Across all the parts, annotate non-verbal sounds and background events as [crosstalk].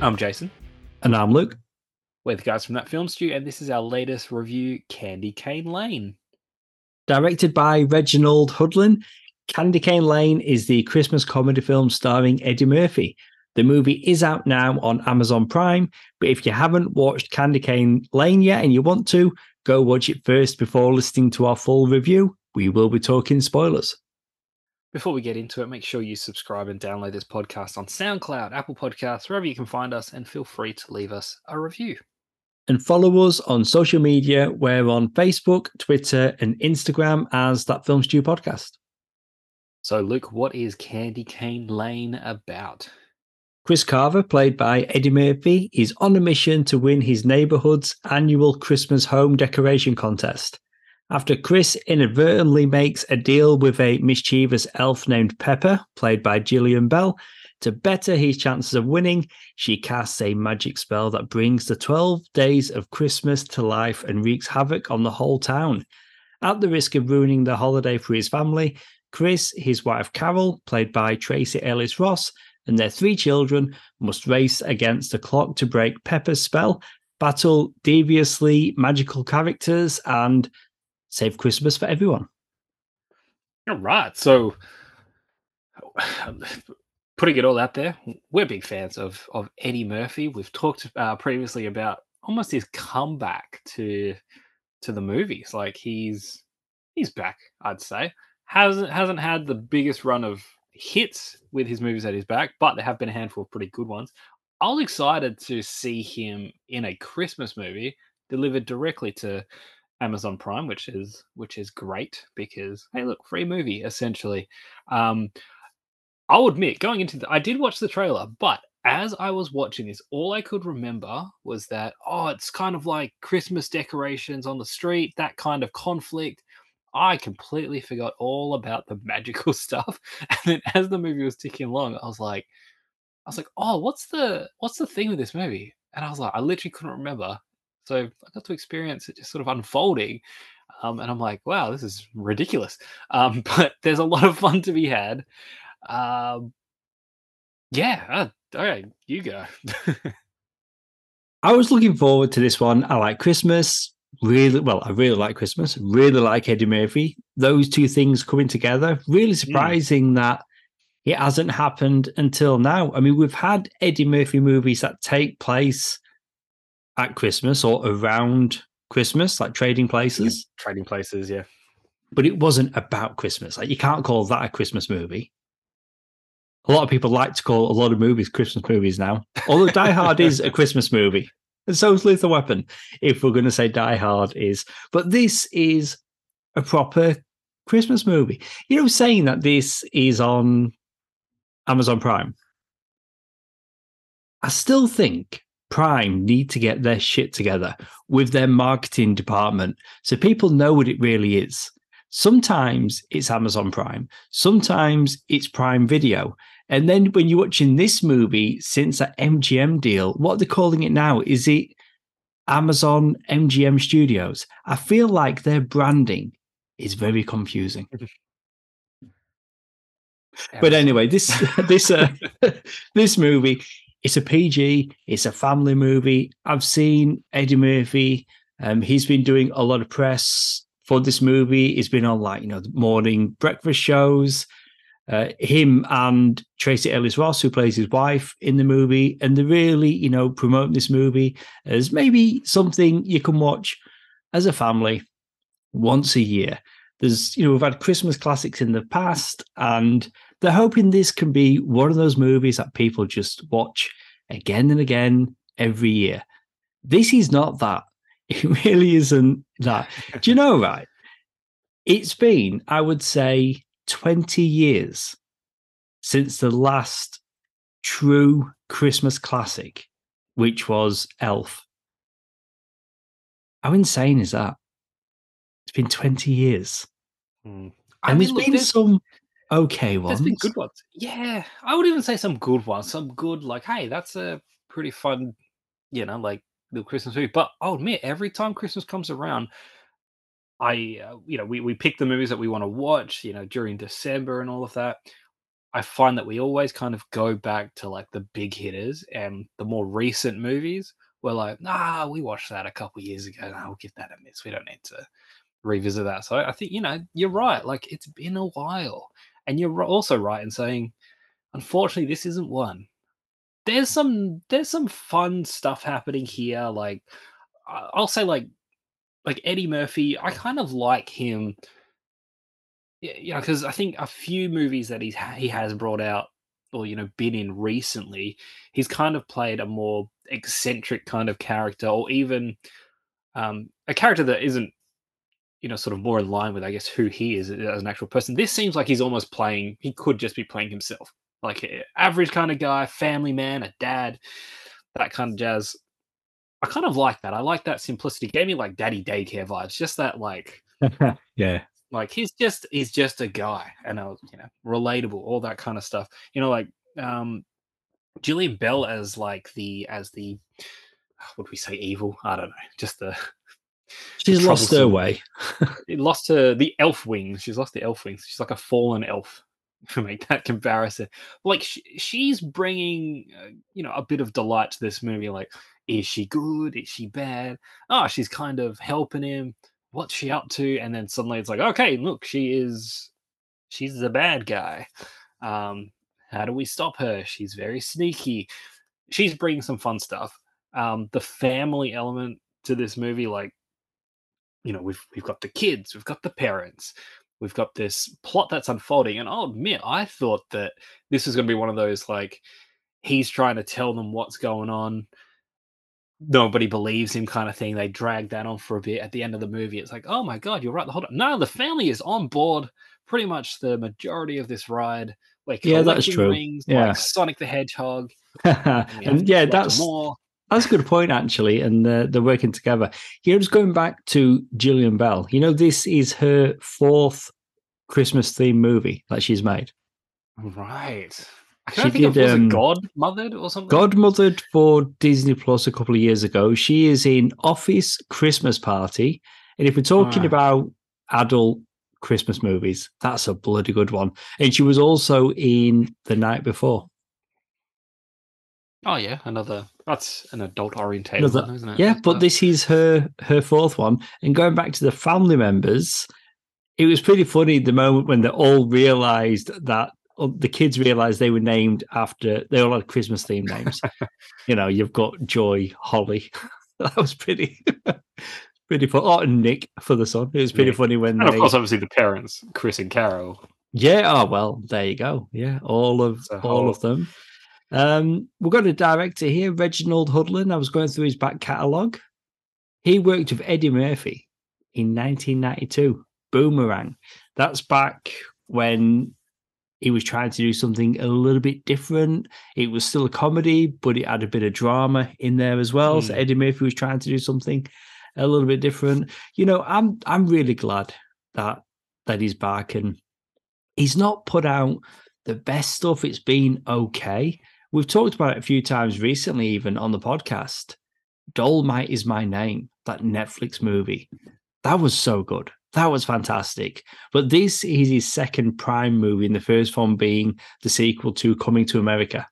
I'm Jason. And I'm Luke. We're the guys from that film stew, and this is our latest review, Candy Cane Lane. Directed by Reginald Hudlin, Candy Cane Lane is the Christmas comedy film starring Eddie Murphy. The movie is out now on Amazon Prime, but if you haven't watched Candy Cane Lane yet and you want to, go watch it first before listening to our full review. We will be talking spoilers. Before we get into it, make sure you subscribe and download this podcast on SoundCloud, Apple Podcasts, wherever you can find us, and feel free to leave us a review. And follow us on social media. We're on Facebook, Twitter, and Instagram as That Film Stew Podcast. So, Luke, what is Candy Cane Lane about? Chris Carver, played by Eddie Murphy, is on a mission to win his neighborhood's annual Christmas home decoration contest. After Chris inadvertently makes a deal with a mischievous elf named Pepper, played by Jillian Bell, to better his chances of winning, she casts a magic spell that brings the 12 days of Christmas to life and wreaks havoc on the whole town. At the risk of ruining the holiday for his family, Chris, his wife Carol, played by Tracee Ellis Ross, and their three children must race against the clock to break Pepper's spell, battle deviously magical characters, and save Christmas for everyone. All right. So, putting it all out there, we're big fans of of Eddie Murphy. We've talked uh, previously about almost his comeback to to the movies. Like he's he's back. I'd say hasn't hasn't had the biggest run of hits with his movies at his back, but there have been a handful of pretty good ones. I was excited to see him in a Christmas movie delivered directly to Amazon Prime, which is which is great because hey, look, free movie essentially. Um, I'll admit, going into the, I did watch the trailer, but as I was watching this, all I could remember was that oh, it's kind of like Christmas decorations on the street, that kind of conflict. I completely forgot all about the [laughs] magical stuff, and then as the movie was ticking along, I was like, I was like, oh, what's the what's the thing with this movie? And I was like, I literally couldn't remember. So I got to experience it just sort of unfolding. Um, and I'm like, wow, this is ridiculous. Um, [laughs] but there's a lot of fun to be had. Um, yeah. Uh, all right, you go. [laughs] I was looking forward to this one. I like Christmas. Really, well, I really like Christmas. Really like Eddie Murphy. Those two things coming together. Really Mm. surprising that it hasn't happened until now. I mean, we've had Eddie Murphy movies that take place at Christmas or around Christmas, like Trading Places, Trading places, yeah. but it wasn't about Christmas. Like you can't call that a Christmas movie. A lot of people like to call a lot of movies Christmas movies now. Although Die Hard is a Christmas movie, and so is Lethal Weapon. If we're going to say Die Hard is, but this is a proper Christmas movie. You know, saying that this is on Amazon Prime, I still think Prime need to get their shit together with their marketing department so people know what it really is. Sometimes it's Amazon Prime, sometimes it's Prime Video. And then when you're watching this movie, since that MGM deal, what they're calling it now? Is it Amazon MGM Studios? I feel like their branding is very confusing. [laughs] But anyway, this this uh, [laughs] [laughs] this movie, it's a PG, it's a family movie. I've seen Eddie Murphy. Um, he's been doing a lot of press for this movie. He's been on like you know the morning breakfast shows. Uh, him and Tracee Ellis Ross, who plays his wife in the movie, and they're really you know promoting this movie as maybe something you can watch as a family once a year. There's you know we've had Christmas classics in the past, and they're hoping this can be one of those movies that people just watch again and again every year. This is not that. [laughs] It really isn't that. Do you know, right? It's been, I would say, 20 years since the last true Christmas classic, which was Elf. How insane is that? It's been 20 years. Hmm. And I mean, there's look, been there's- some okay ones. There's been good ones. Yeah, I would even say some good ones. Some good, like, hey, that's a pretty fun, you know, like little Christmas movie. But I'll admit, every time Christmas comes around, I, uh, you know, we we pick the movies that we want to watch, you know, during December and all of that. I find that we always kind of go back to like the big hitters and the more recent movies. We're like, nah, we watched that a couple years ago. Nah, we'll give that a miss. We don't need to revisit that. So I think you know you're right. Like it's been a while, and you're also right in saying, unfortunately, this isn't one. There's some there's some fun stuff happening here. Like I'll say like like Eddie Murphy. I kind of like him. Yeah, because I think a few movies that he's he has brought out or you know been in recently, he's kind of played a more eccentric kind of character, or even um, a character that isn't you know sort of more in line with I guess who he is uh, as an actual person. This seems like he's almost playing. He could just be playing himself, like eh, average kind of guy, family man, a dad, that kind of jazz. I kind of like that. I like that simplicity. It gave me like daddy daycare vibes. Just that like [laughs] yeah like he's just he's just a guy, and I was you know relatable, all that kind of stuff. You know, like um Jillian Bell as like the as the ah, what do we say evil? I don't know, just the she's lost her way. [laughs] lost her the elf wings. She's lost the elf wings. She's like a fallen elf. To make that comparison, like she, she's bringing uh, you know a bit of delight to this movie. Like, is she good? Is she bad? Oh, she's kind of helping him what's she up to? And then suddenly it's like, okay, look, she is she's the bad guy. Um, how do we stop her? She's very sneaky. She's bringing some fun stuff. Um, the family element to this movie, like, you know, we've we've got the kids, we've got the parents, we've got this plot that's unfolding. And I'll admit, I thought that this was going to be one of those like he's trying to tell them what's going on nobody believes him kind of thing. They drag that on for a bit. At the end of the movie, it's like, oh my god, you're right. The whole time. No, the family is on board pretty much the majority of this ride. Like yeah, that's true. Rings, yeah, like Sonic the Hedgehog. [laughs] and yeah, that's more. That's a good point, actually, and uh, they're working together. Here's going back to Jillian Bell. You know, this is her fourth Christmas themed movie that she's made. Right. I she did, was um, Godmothered or something. Godmothered for Disney Plus a couple of years ago. She is in Office Christmas Party, and if we're talking ah. about adult Christmas movies, that's a bloody good one. And she was also in The Night Before. Oh yeah, another that's an adult orientated one, isn't it? Yeah, but oh. this is her her fourth one. And going back to the family members, it was pretty funny the moment when they all realized that um, the kids realized they were named after they all had Christmas theme names. [laughs] you know, you've got Joy, Holly. [laughs] that was pretty [laughs] pretty fun. Oh, and Nick for the son. It was pretty Nick. funny when and they, of course obviously the parents, Chris and Carol. Yeah, oh well, there you go. Yeah, all of all of them. Um, we've got a director here, Reginald Hudlin. I was going through his back catalogue. He worked with Eddie Murphy in 1992. Boomerang. That's back when he was trying to do something a little bit different. It was still a comedy, but it had a bit of drama in there as well. Mm. So hmm. Eddie Murphy was trying to do something a little bit different. You know, I'm I'm really glad that that he's back and he's not put out the best stuff. It's been okay. We've talked about it a few times recently, even on the podcast. Dolemite is my name, that Netflix movie. That was so good. That was fantastic. But this is his second Prime movie, and the first one being the sequel to Coming to America.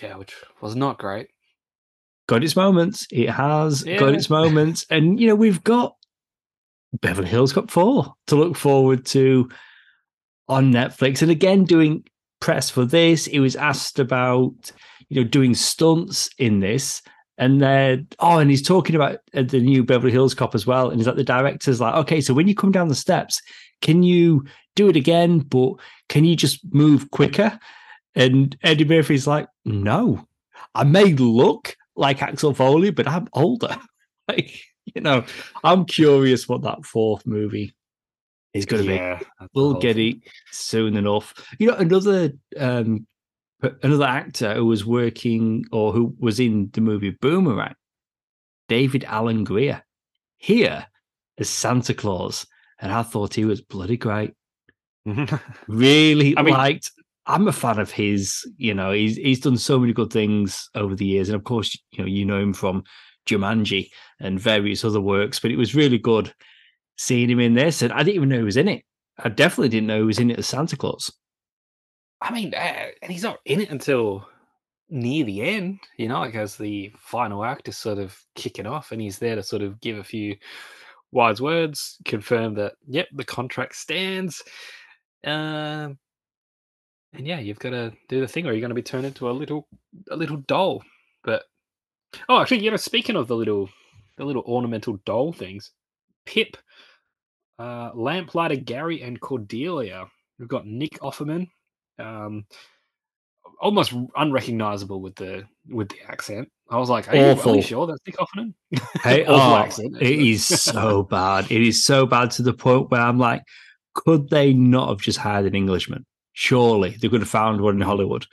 Yeah, which was not great. Got its moments. It has yeah. got its moments. [laughs] And, you know, we've got Beverly Hills Cop 4 to look forward to on Netflix. And again, doing press for this, He was asked about, you know, doing stunts in this. And then, oh, and he's talking about uh, the new Beverly Hills Cop as well. And he's like, the director's like, okay, so when you come down the steps, can you do it again? But can you just move quicker? And Eddie Murphy's like, no, I may look like Axel Foley, but I'm older. [laughs] like, you know, I'm curious what that fourth movie is going to yeah, be. We'll get it soon enough. You know, another um, another actor who was working or who was in the movie Boomerang, David Alan Grier, here as Santa Claus, and I thought he was bloody great. [laughs] really I mean, liked. I'm a fan of his. You know, he's he's done so many good things over the years, and of course, you know, you know him from Jumanji and various other works. But it was really good seeing him in this, and I didn't even know he was in it. I definitely didn't know he was in it as Santa Claus. I mean, uh, and he's not in it until near the end, you know, like as the final act is sort of kicking off, and he's there to sort of give a few wise words, confirm that yep, the contract stands. Um, and yeah, you've got to do the thing, or you're going to be turned into a little a little doll. But oh, actually, you know, speaking of the little the little ornamental doll things, Pip, uh, Lamplighter Gary, and Cordelia. We've got Nick Offerman, um, almost unrecognizable with the with the accent. I was like, "Are you, are you sure that's Nick Offerman?" [laughs] Hey, oh, accent, it is so bad. It is so bad to the point where I'm like, could they not have just hired an Englishman? Surely they could have found one in Hollywood.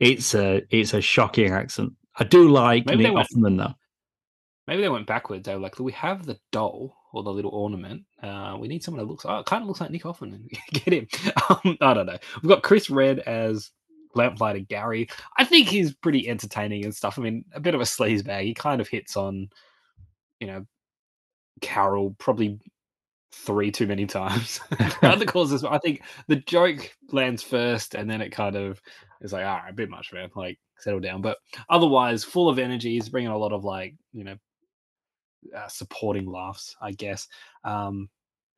It's a it's a shocking accent. I do like Maybe Nick Offerman though. Maybe they went backwards. They were like, we have the doll or the little ornament. Uh, we need someone that looks, oh, kind of looks like Nick Offerman. [laughs] Get him. [laughs] Um, I don't know. We've got Chris Redd as Lamplighter Gary. I think he's pretty entertaining and stuff. I mean, a bit of a sleaze bag. He kind of hits on, you know, Carol probably three too many times. [laughs] the causes, I think the joke lands first, and then it kind of is like, right, a bit much, man. Like, settle down. But otherwise, full of energy. He's bringing a lot of like, you know, uh, supporting laughs, I guess. Um,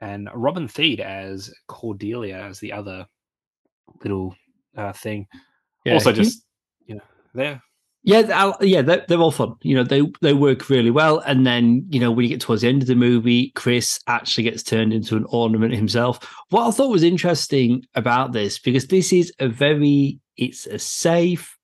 and Robin Thede as Cordelia as the other little uh, thing. Yeah, also, just you know, there. Yeah, yeah, they're, they're all fun. You know, they they work really well. And then you know, when you get towards the end of the movie, Chris actually gets turned into an ornament himself. What I thought was interesting about this because this is a very it's a safe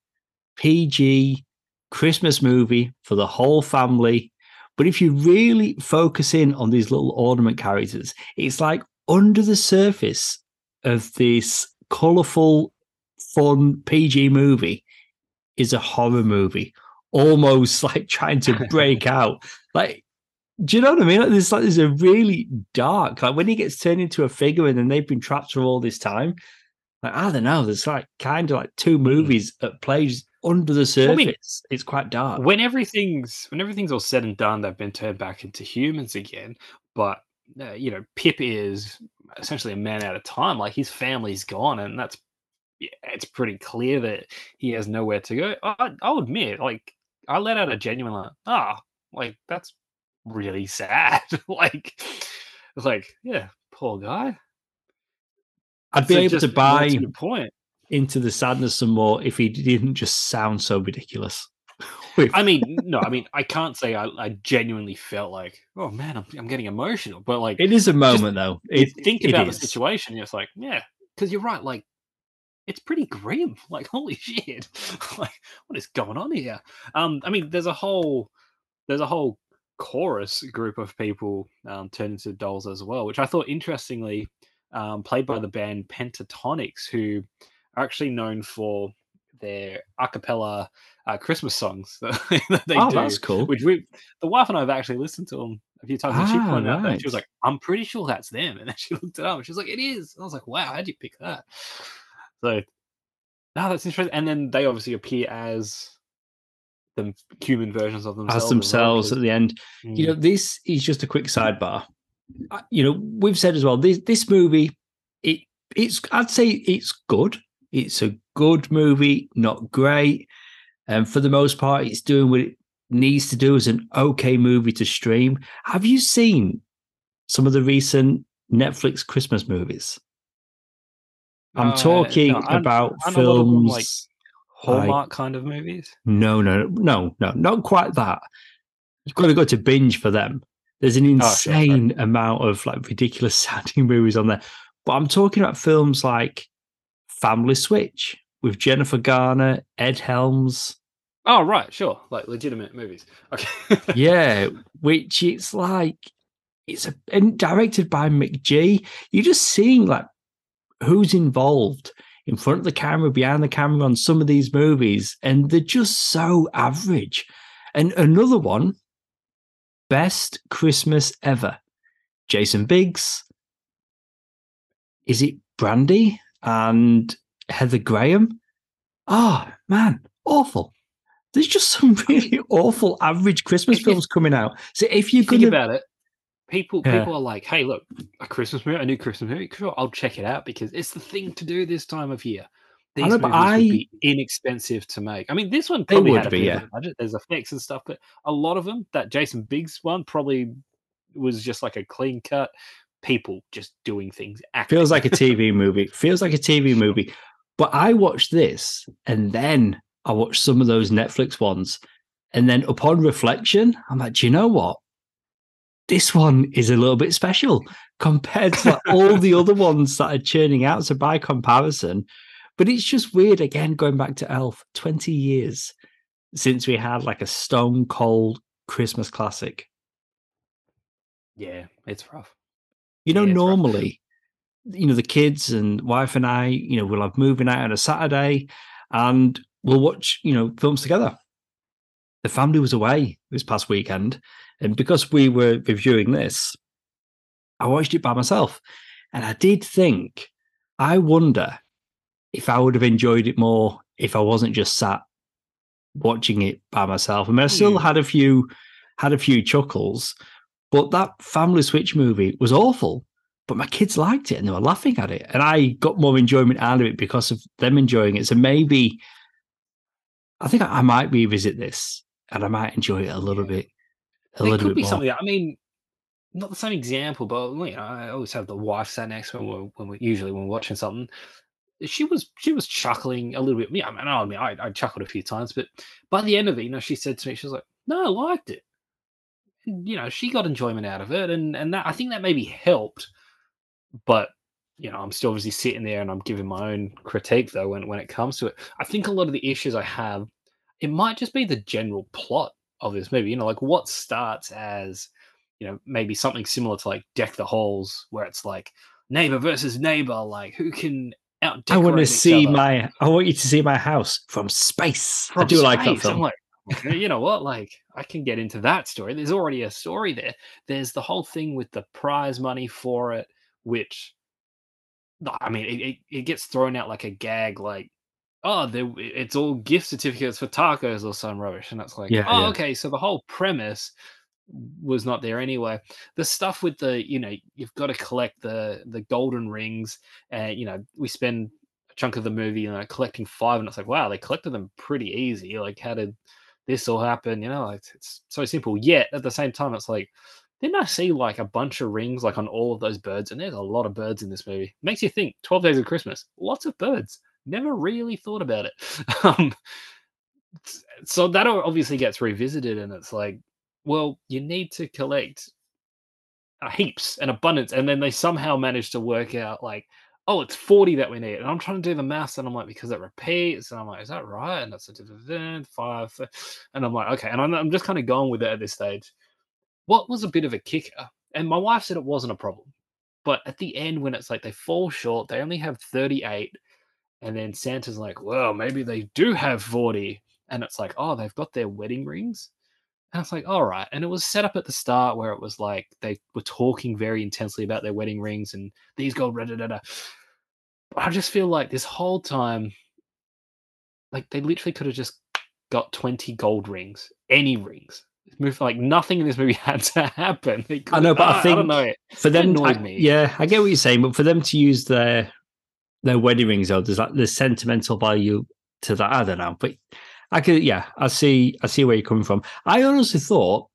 PG Christmas movie for the whole family but if you really focus in on these little ornament characters, it's like under the surface of this colorful, fun PG movie is a horror movie, almost [laughs] like trying to break [laughs] out. Like, do you know what I mean? Like, there's like there's a really dark, like when he gets turned into a figure and then they've been trapped for all this time. Like, I don't know, there's like kind of like two mm. movies at play under the surface, I mean, it's quite dark. When everything's when everything's all said and done, they've been turned back into humans again. But uh, you know, Pip is essentially a man out of time. Like his family's gone, and that's yeah, it's pretty clear that he has nowhere to go. I, will admit, like I let out a genuine like, ah, oh, like that's really sad. [laughs] like it's like, yeah, poor guy. I'd be so able to buy point into the sadness some more if he didn't just sound so ridiculous. [laughs] I mean, no, I mean, I can't say I, I genuinely felt like, oh man, I'm, I'm getting emotional, but like, it is a moment though. It, think about the situation, it's like, yeah, because you're right. Like, it's pretty grim. [laughs] Like, holy shit, [laughs] like, what is going on here? Um, I mean, there's a whole, there's a whole chorus group of people um, turned into dolls as well, which I thought interestingly um, played by the band Pentatonix, who are actually known for their a cappella uh, Christmas songs that, [laughs] that they oh, do. that's cool. Which we, the wife and I have actually listened to them a few times. And ah, she pointed right. out that she was like, "I'm pretty sure that's them," and then she [laughs] looked it up and she was like, "It is." And I was like, "Wow, how'd you pick that?" So, no, that's interesting. And then they obviously appear as the human versions of themselves. As themselves well, at the end. Mm. You know, this is just a quick sidebar. You know, we've said as well. This this movie, it it's I'd say it's good. It's a good movie, not great. And for the most part, it's doing what it needs to do as an okay movie to stream. Have you seen some of the recent Netflix Christmas movies? I'm uh, talking no, about I'm, films like Hallmark like, kind of movies. No, no, no, no, not quite that. You've got to go to binge for them. There's an insane oh, sure, amount of like ridiculous [laughs] sounding movies on there. But I'm talking about films like Family Switch with Jennifer Garner, Ed Helms. Oh, right, sure. Like legitimate movies. Okay. [laughs] yeah, which it's like, it's a, and directed by McG. You're just seeing like who's involved in front of the camera, behind the camera on some of these movies, and they're just so average. And another one, Best Christmas Ever. Jason Biggs. Is it Brandy? And Heather Graham. Ah, oh, man, awful. There's just some [laughs] really awful average Christmas films coming out. So if you think about it, people yeah. people are like, "Hey, look, a Christmas movie, a new Christmas movie. Sure, I'll check it out because it's the thing to do this time of year." these know, movies I- would be inexpensive to make. I mean, this one probably would had a be, yeah. budget. There's effects and stuff, but a lot of them, that Jason Biggs one, probably was just like a clean cut. People just doing things. Acting. Feels like a TV [laughs] movie. Feels like a TV movie. But I watched this and then I watched some of those Netflix ones. And then upon reflection, I'm like, do you know what? This one is a little bit special compared to like, [laughs] all the other ones that are churning out. So by comparison, but it's just weird again, going back to Elf, 20 years since we had like a stone cold Christmas classic. yeah, it's rough. You know, Yeah, normally, you know, the kids and wife and I, you know, we'll have movie night on a Saturday and we'll watch, you know, films together. The family was away this past weekend. And because we were reviewing this, I watched it by myself. And I did think, I wonder if I would have enjoyed it more if I wasn't just sat watching it by myself. I mean, I still Hmm. had a few had a few chuckles, but that family switch movie was awful. But my kids liked it and they were laughing at it. And I got more enjoyment out of it because of them enjoying it. So maybe I think I might revisit this and I might enjoy it a little bit. A There little could bit be more. something. I mean, not the same example, but you know, I always have the wife sat next when we're when we usually when we're watching something. She was she was chuckling a little bit. Yeah, I mean, I mean, I, I chuckled a few times, but by the end of it, you know, she said to me, she was like, "No, I liked it." You know, she got enjoyment out of it, and and that I think that maybe helped. But you know, I'm still obviously sitting there and I'm giving my own critique though when when it comes to it. I think a lot of the issues I have, it might just be the general plot of this movie. You know, like what starts as you know, maybe something similar to like Deck the Halls, where it's like neighbor versus neighbor, like who can out I want to see other my I want you to see my house from space. I from do like that space. I'm film. like, okay, you know what? Like, I can get into that story. There's already a story there. There's the whole thing with the prize money for it, which, I mean, it, it, it gets thrown out like a gag, like, oh, there, it's all gift certificates for tacos or some rubbish. And it's like, Yeah, oh, yeah. okay. So the whole premise was not there anyway. The stuff with the, you know, you've got to collect the the golden rings, and you know, we spend a chunk of the movie, you know, collecting five, and it's like, wow, they collected them pretty easy. Like, how did this all happen? You know, like it's so simple. Yet at the same time, it's like, didn't I see like a bunch of rings like on all of those birds? And there's a lot of birds in this movie. Makes you think. Twelve Days of Christmas, lots of birds. Never really thought about it. [laughs] um, so that obviously gets revisited, and it's like, well, you need to collect uh, heaps and abundance, and then they somehow manage to work out like, oh, it's forty that we need, and I'm trying to do the maths, and I'm like, because it repeats, and I'm like, is that right? And that's a five, and I'm like, okay, and I'm, I'm just kind of going with it at this stage. What was a bit of a kicker, and my wife said it wasn't a problem, but at the end when it's like they fall short, they only have thirty eight, and then Santa's like, well, maybe they do have forty, and it's like, oh, they've got their wedding rings. And it's like, all right. And it was set up at the start where it was like they were talking very intensely about their wedding rings and these gold, da, da, da, da. I just feel like this whole time, like they literally could have just got 20 gold rings, any rings. Movie, like nothing in this movie [laughs] had to happen. I know, but I I think know. for them, I- me. yeah, I get what you're saying, but for them to use their their wedding rings, though, there's like there's sentimental value to that. I don't know, but I could, yeah, I see, I see where you're coming from. I honestly thought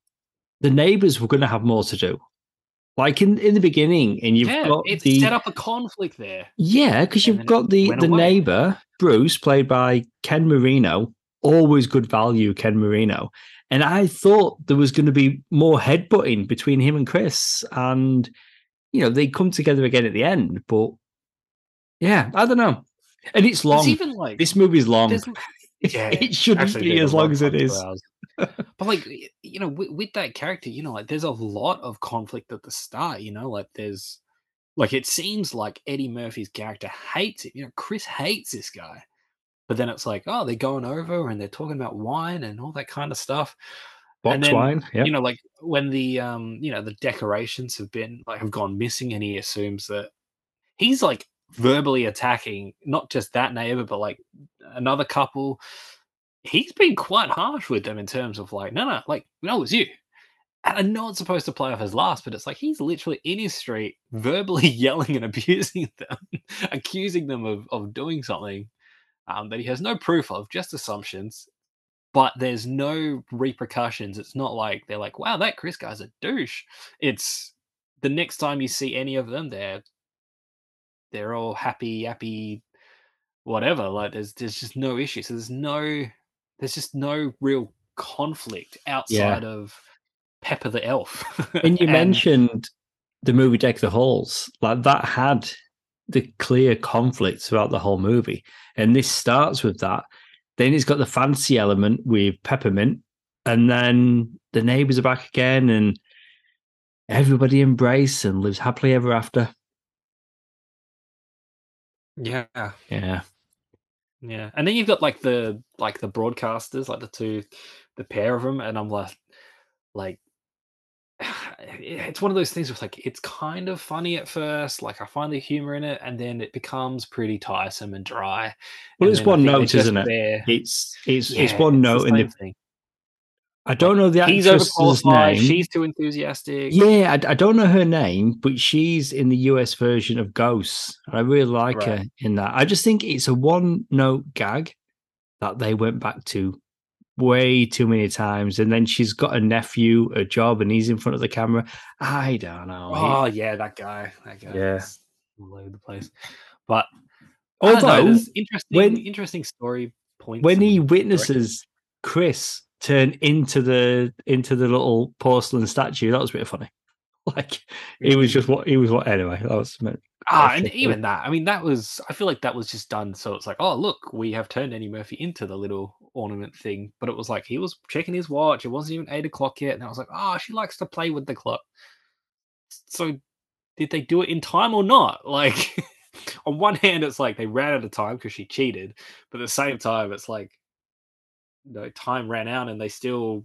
the neighbors were going to have more to do, like in in the beginning, and you've yeah, got it the set up a conflict there. yeah, because you've got the the away. neighbor Bruce, played by Ken Marino, always good value, Ken Marino. And I thought there was going to be more headbutting between him and Chris, and you know they come together again at the end. But yeah, I don't know. And it's long. even like This movie's long. There's- yeah, [laughs] it shouldn't actually be as long as it 1.2 is. hours. [laughs] but like you know with, with that character you know like there's a lot of conflict at the start you know like there's like it seems like eddie murphy's character hates it you know chris hates this guy but then it's like oh they're going over and they're talking about wine and all that kind of stuff Box and then, wine. Yeah. you know like when the um you know the decorations have been like have gone missing and he assumes that he's like verbally attacking not just that neighbor but like another couple he's been quite harsh with them in terms of like no no like no it was you and I know it's supposed to play off as last, but it's like he's literally in his street, verbally [laughs] yelling and abusing them, [laughs] accusing them of, of doing something. um, that he has no proof of, just assumptions. But there's no repercussions. It's not like they're like, "Wow, that Chris guy's a douche." It's the next time you see any of them, they're they're all happy, happy, whatever. Like there's there's just no issue. So there's no there's just no real conflict outside yeah. of Pepper the Elf. and you [laughs] and, mentioned the movie Deck the Halls. Like that had the clear conflict throughout the whole movie. And this starts with that. Then it's got the fancy element with Peppermint. And then the neighbors are back again and everybody embrace and lives happily ever after. Yeah. Yeah. Yeah. And then you've got like the like the broadcasters, like the two the pair of them, and I'm like like [sighs] it's one of those things it's like it's kind of funny at first. Like I find the humor in it, and then it becomes pretty tiresome and dry. Well, and it's one note, isn't it? There. It's it's yeah, it's one note it's in the thing. I don't know the He's actress's name. She's too enthusiastic. Yeah, I, I, don't know her name, but she's in the US version of Ghosts. I really like right. her in that. I just think it's a one note gag that they went back to way too many times. And then she's got a nephew, a job, and he's in front of the camera. I don't know. Oh he, yeah, that guy. That guy. Yeah, all over the place. But although know, interesting, when, interesting story point. When he witnesses Chris turn into the into the little porcelain statue, that was a bit funny. [laughs] Like he was just what he was. What anyway? That was Ah, and even that, I mean, that was, I feel like that was just done. So it's like, oh, look, we have turned Eddie Murphy into the little ornament thing. But it was like, he was checking his watch. It wasn't even eight o'clock yet. And I was like, oh, she likes to play with the clock. So did they do it in time or not? [laughs] Like, on one hand, it's like they ran out of time because she cheated. But at the same time, it's like, no, time ran out and they still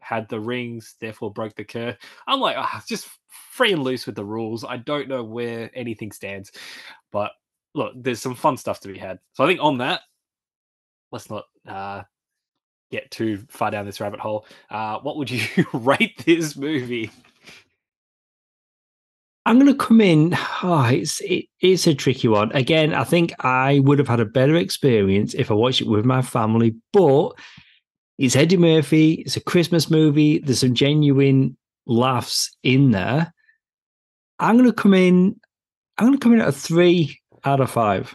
had the rings, therefore broke the curse. I'm like, oh, just free and loose with the rules. I don't know where anything stands, but look, there's some fun stuff to be had. So I think on that, let's not uh, get too far down this rabbit hole. Uh, what would you [laughs] rate this movie? I'm going to come in. Oh, [sighs] it's it, it's a tricky one. Again, I think I would have had a better experience if I watched it with my family, but it's Eddie Murphy. It's a Christmas movie. There's some genuine laughs in there. I'm going to come in. I'm going to come in at a three out of five.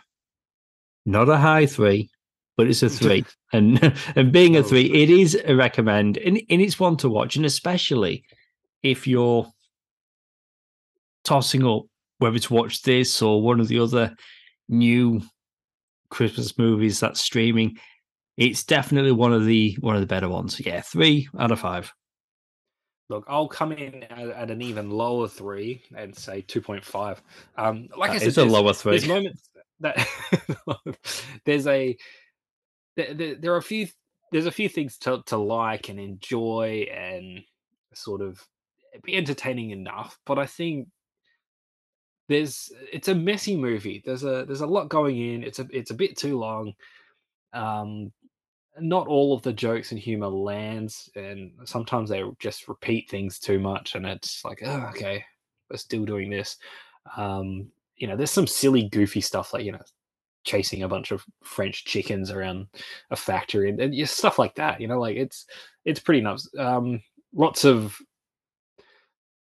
Not a high three, but it's a [laughs] three. and [laughs] and being a oh, three, it is a recommend, and, and it's one to watch, and especially if you're tossing up whether to watch this or one of the other new Christmas movies that's streaming it's definitely one of the one of the better ones. Yeah, three out of five. Look, I'll come in at, at an even lower three and say two point five. Um, like that I said, it's a lower three. There's moments that [laughs] there's a there, there are a few there's a few things to to like and enjoy and sort of be entertaining enough, but I think there's it's a messy movie. There's a there's a lot going in. It's a it's a bit too long. Um, not all of the jokes and humor lands, and sometimes they just repeat things too much, and it's like, oh, okay, we're still doing this. Um, you know, there's some silly, goofy stuff like you know, chasing a bunch of French chickens around a factory and, and stuff like that. You know, like it's it's pretty nuts. Um, lots of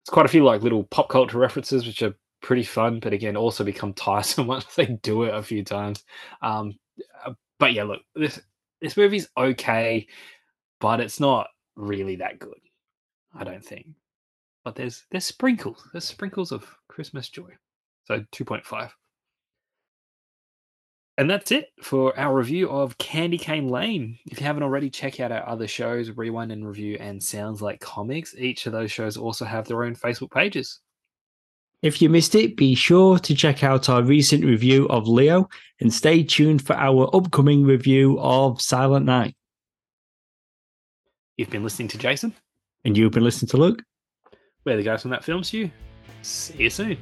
it's quite a few like little pop culture references, which are pretty fun, but again, also become tiresome [laughs] once they do it a few times. Um, uh, but yeah, look, this this movie's okay, but it's not really that good. I don't think. But there's there's sprinkles. There's sprinkles of Christmas joy. So 2.5. And that's it for our review of Candy Cane Lane. If you haven't already, check out our other shows, Rewind and Review and Sounds Like Comics. Each of those shows also have their own Facebook pages. If you missed it, be sure to check out our recent review of Leo and stay tuned for our upcoming review of Silent Night. You've been listening to Jason. And you've been listening to Luke. We're the guys from That Film Stew. See you soon.